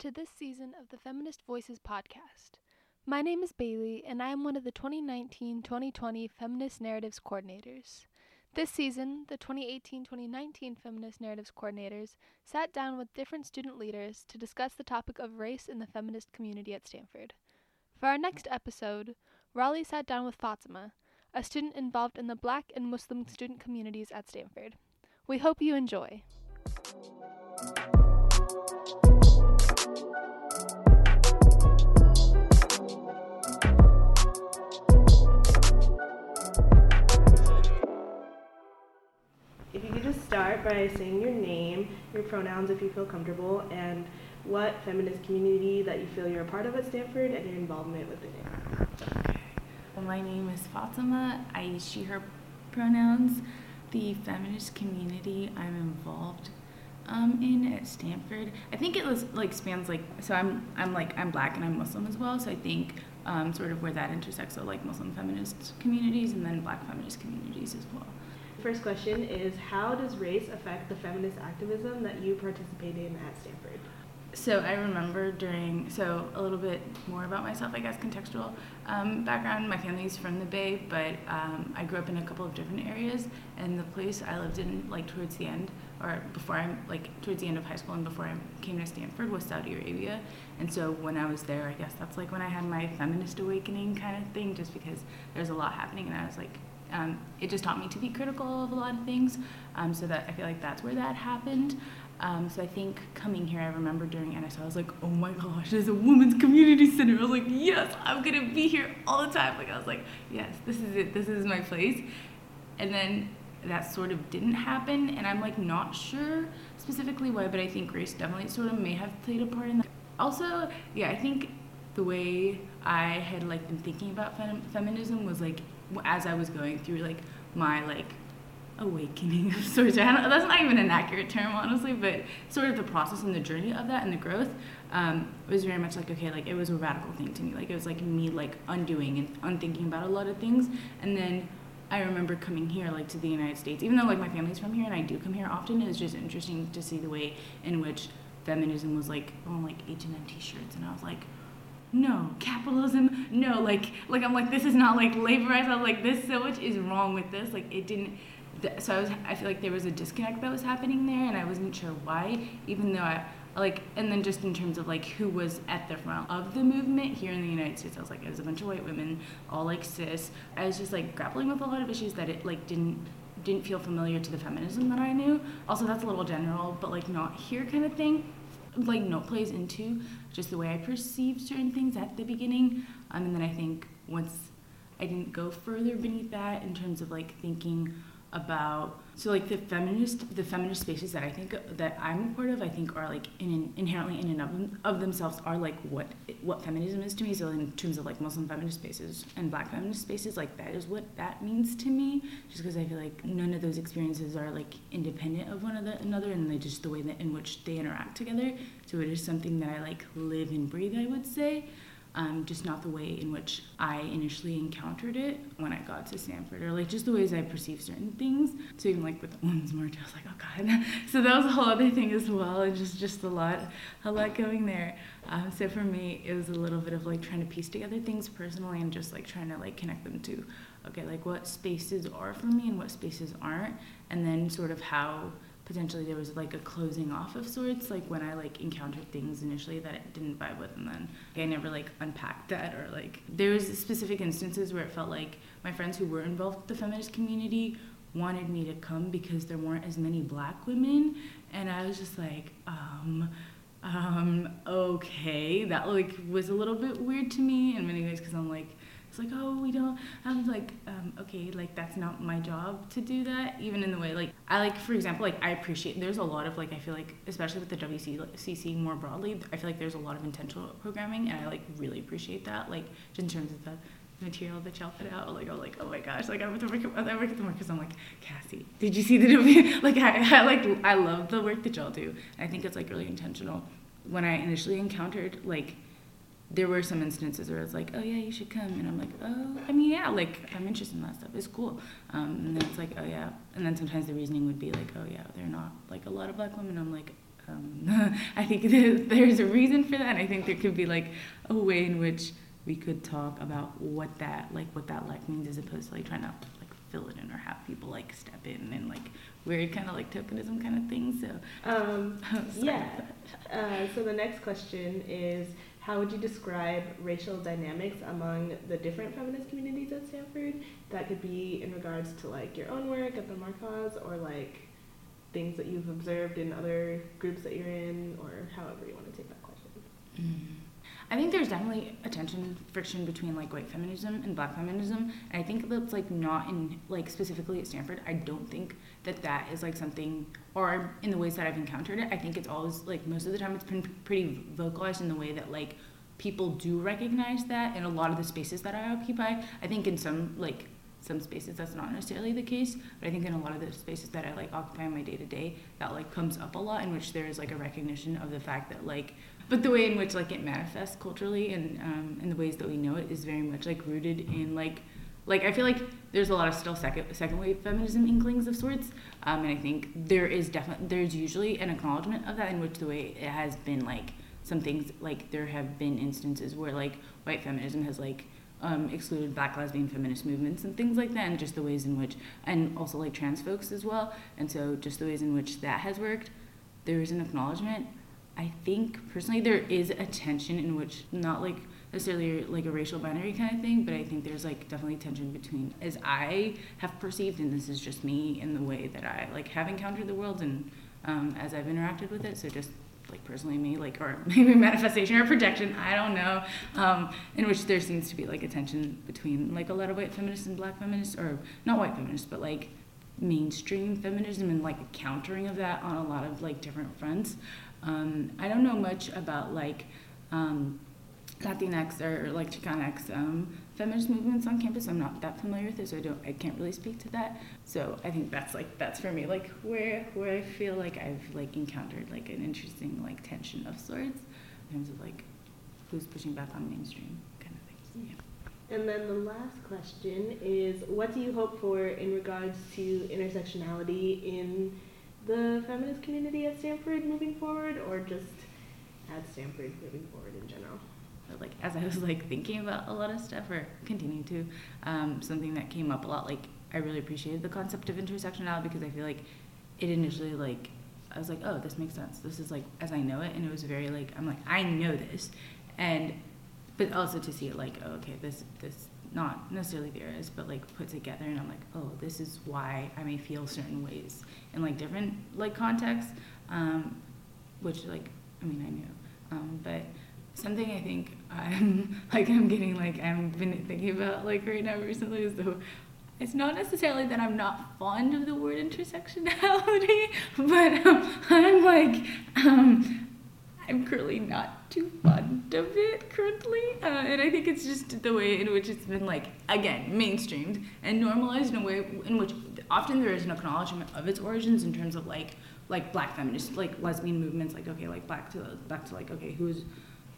to this season of the Feminist Voices podcast. My name is Bailey, and I am one of the 2019 2020 Feminist Narratives Coordinators. This season, the 2018 2019 Feminist Narratives Coordinators sat down with different student leaders to discuss the topic of race in the feminist community at Stanford. For our next episode, Raleigh sat down with Faatimah, a student involved in the Black and Muslim student communities at Stanford. We hope you enjoy. By saying your name, your pronouns if you feel comfortable, and what feminist community that you feel you're a part of at Stanford and your involvement within it. Okay. Well, my name is Faatimah. I use she, her pronouns. The feminist community I'm involved um, in at Stanford. I think it was like spans like so. I'm I'm like I'm black and I'm Muslim as well. So I think um, sort of where that intersects, so like Muslim feminist communities and then black feminist communities as well. First question is How does race affect the feminist activism that you participate in at Stanford? So I remember during, so a little bit more about myself, I guess, contextual um, background. My family's from the Bay, but um, I grew up in a couple of different areas, and the place I lived in, like towards the end, or before I'm like towards the end of high school and before I came to Stanford, was Saudi Arabia. And so when I was there, I guess that's like when I had my feminist awakening kind of thing, just because there's a lot happening, and I was like, um, it just taught me to be critical of a lot of things. Um, so that I feel like that's where that happened. Um, so I think coming here, I remember during NSL, I was like, oh my gosh, there's a women's community center. I was like, yes, I'm gonna be here all the time. Like I was like, yes, this is it. This is my place. And then that sort of didn't happen, and I'm like not sure specifically why, but I think race definitely sort of may have played a part in that. Also, yeah, I think the way I had like been thinking about fem- feminism was like as I was going through like my like awakening of sorts. that's not even an accurate term, honestly, but sort of the process and the journey of that and the growth um, was very much like okay, like it was a radical thing to me. Like it was like me like undoing and unthinking about a lot of things, and then. I remember coming here, like to the United States, even though like my family's from here and I do come here often. It was just interesting to see the way in which feminism was like on like H and M T-shirts, and I was like, no capitalism no like like i'm like this is not like labor rights i was like this so much is wrong with this like it didn't so I was I feel like there was a disconnect that was happening there, and I wasn't sure why, even though I like and then just in terms of like who was at the front of the movement here in the United States, I was like it was a bunch of white women, all like cis. I was just like grappling with a lot of issues that it like didn't didn't feel familiar to the feminism that I knew. Also, that's a little general, but like not here kind of thing. Like no plays into just the way I perceived certain things at the beginning, um, and then I think once I didn't go further beneath that in terms of like thinking about so like the feminist the feminist spaces that I think that I'm a part of I think are like in, inherently in and of, of themselves are like what what feminism is to me. So in terms of like Muslim feminist spaces and black feminist spaces like that is what that means to me. Just because I feel like none of those experiences are like independent of one another and they just the way that in which they interact together. So it is something that I like live and breathe I would say um, just not the way in which I initially encountered it when I got to Stanford, or like just the ways I perceive certain things. So even like with the Women's March, I was like, oh god. so that was a whole other thing as well, and just just a lot, a lot going there. Um, so for me, it was a little bit of like trying to piece together things personally, and just like trying to like connect them to, okay, like what spaces are for me and what spaces aren't, and then sort of how potentially there was like a closing off of sorts like when i like encountered things initially that it didn't vibe with and then i never like unpacked that or like there was specific instances where it felt like my friends who were involved with the feminist community wanted me to come because there weren't as many black women and i was just like um um okay that like was a little bit weird to me in many ways because i'm like it's like, oh, we don't. I'm like, um, okay, like that's not my job to do that. Even in the way, like I like, for example, like I appreciate. There's a lot of like I feel like, especially with the WCC more broadly, I feel like there's a lot of intentional programming, and I like really appreciate that. Like just in terms of the material that y'all put out. Like I'm like, oh my gosh, like I work at, I work at the Markaz. I'm like, Cassie, did you see the like I, I like I love the work that y'all do. And I think it's like really intentional. When I initially encountered like there were some instances where it's like, oh yeah, you should come, and I'm like, oh, I mean, yeah, like I'm interested in that stuff. It's cool. Um, and then it's like, oh yeah, and then sometimes the reasoning would be like, oh yeah, they're not like a lot of black women. I'm like, um, I think there's a reason for that, and I think there could be like a way in which we could talk about what that like what that like means as opposed to like trying to like fill it in or have people like step in and like weird kind of like tokenism kind of thing. So Um, yeah. Uh, so the next question is, how would you describe racial dynamics among the different feminist communities at Stanford? That could be in regards to like your own work at the Markaz or like things that you've observed in other groups that you're in or however you want to take that question. Mm. I think there's definitely a tension, friction between like white feminism and black feminism, and I think that's like not in like specifically at Stanford. I don't think that that is like something, or in the ways that I've encountered it, I think it's always like most of the time it's been pretty vocalized in the way that like people do recognize that in a lot of the spaces that I occupy. I think in some like some spaces that's not necessarily the case, but I think in a lot of the spaces that I like occupy in my day to day, that like comes up a lot in which there is like a recognition of the fact that like but the way in which like it manifests culturally and um, in the ways that we know it is very much like rooted in like like I feel like there's a lot of still second second wave feminism inklings of sorts, um, and I think there is definitely there's usually an acknowledgement of that in which the way it has been like some things like there have been instances where like white feminism has like um, excluded black lesbian feminist movements and things like that, and just the ways in which and also like trans folks as well, and so just the ways in which that has worked. There is an acknowledgement. I think personally there is a tension in which not like necessarily like a racial binary kind of thing, but I think there's like definitely tension between as I have perceived, and this is just me in the way that I like have encountered the world and um, as I've interacted with it. So just like personally me, like or maybe manifestation or projection, I don't know, um, in which there seems to be like a tension between like a lot of white feminists and black feminists, or not white feminists, but like mainstream feminism and like a countering of that on a lot of like different fronts. Um, I don't know much about like um, Latinx or like Chicanx um, feminist movements on campus. I'm not that familiar with it, so I don't, I can't really speak to that. So I think that's like that's for me, like where where I feel like I've like encountered like an interesting like tension of sorts in terms of like who's pushing back on mainstream kind of things. Yeah. And then the last question is, what do you hope for in regards to intersectionality in the feminist community at Stanford moving forward, or just at Stanford moving forward in general? Like as I was like thinking about a lot of stuff or continuing to, um, something that came up a lot, like I really appreciated the concept of intersectionality because I feel like it initially like I was like, oh, this makes sense. This is like as I know it, and it was very like I'm like I know this, and but also to see it like oh, okay, this this not necessarily theorized, but like put together, and I'm like, oh, this is why I may feel certain ways in like different like contexts, um, which like I mean I knew, um, but something I think I'm like I'm getting like I've been thinking about like right now recently is though it's not necessarily that I'm not fond of the word intersectionality, but um, I'm like um, I'm currently not too fond of it currently, uh, and I think it's just the way in which it's been like again mainstreamed and normalized in a way in which often there is an acknowledgement of its origins in terms of like like black feminist like lesbian movements like okay like back to back to like okay who's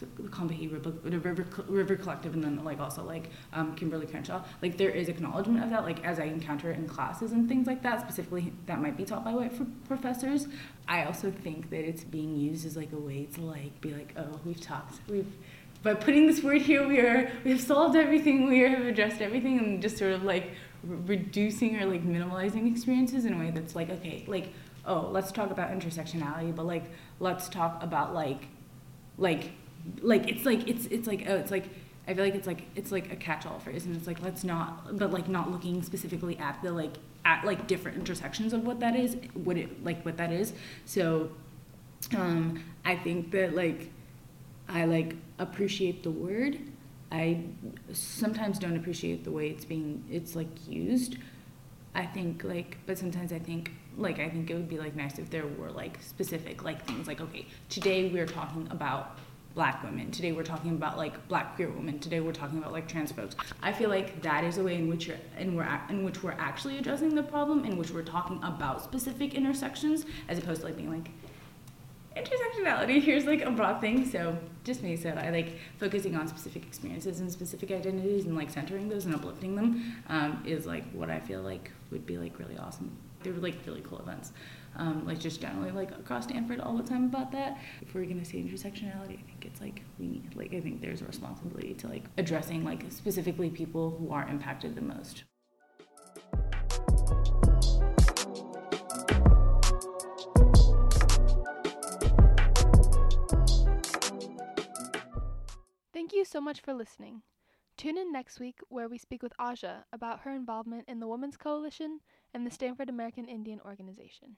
the Combahee River, River, River Collective, and then like also like um, Kimberlé Crenshaw. Like there is acknowledgement of that. Like as I encounter it in classes and things like that, specifically that might be taught by white professors. I also think that it's being used as like a way to like be like, oh, we've talked, we've. By putting this word here, we are we have solved everything, we have addressed everything, and just sort of like re- reducing or like minimalizing experiences in a way that's like okay, like oh, let's talk about intersectionality, but like let's talk about like like like it's like it's it's like oh it's like I feel like it's like it's like a catch-all phrase and it's like let's not but like not looking specifically at the like at like different intersections of what that is what it like what that is. So um I think that like I like appreciate the word. I sometimes don't appreciate the way it's being it's like used. I think like but sometimes I think like I think it would be like nice if there were like specific like things like okay today we're talking about black women. Today we're talking about like black queer women. Today we're talking about like trans folks. I feel like that is a way in which you're and we're in which we're actually addressing the problem in which we're talking about specific intersections as opposed to like being like intersectionality. Here's like a broad thing. So just me so i like focusing on specific experiences and specific identities and like centering those and uplifting them um, is like what i feel like would be like really awesome they were like really cool events. Um, like just generally like across Stanford all the time about that. If we're gonna say intersectionality, I think it's like we need like I think there's a responsibility to like addressing like specifically people who are impacted the most. Thank you so much for listening. Tune in next week where we speak with Aja about her involvement in the Women's Coalition and the Stanford American Indian Organization.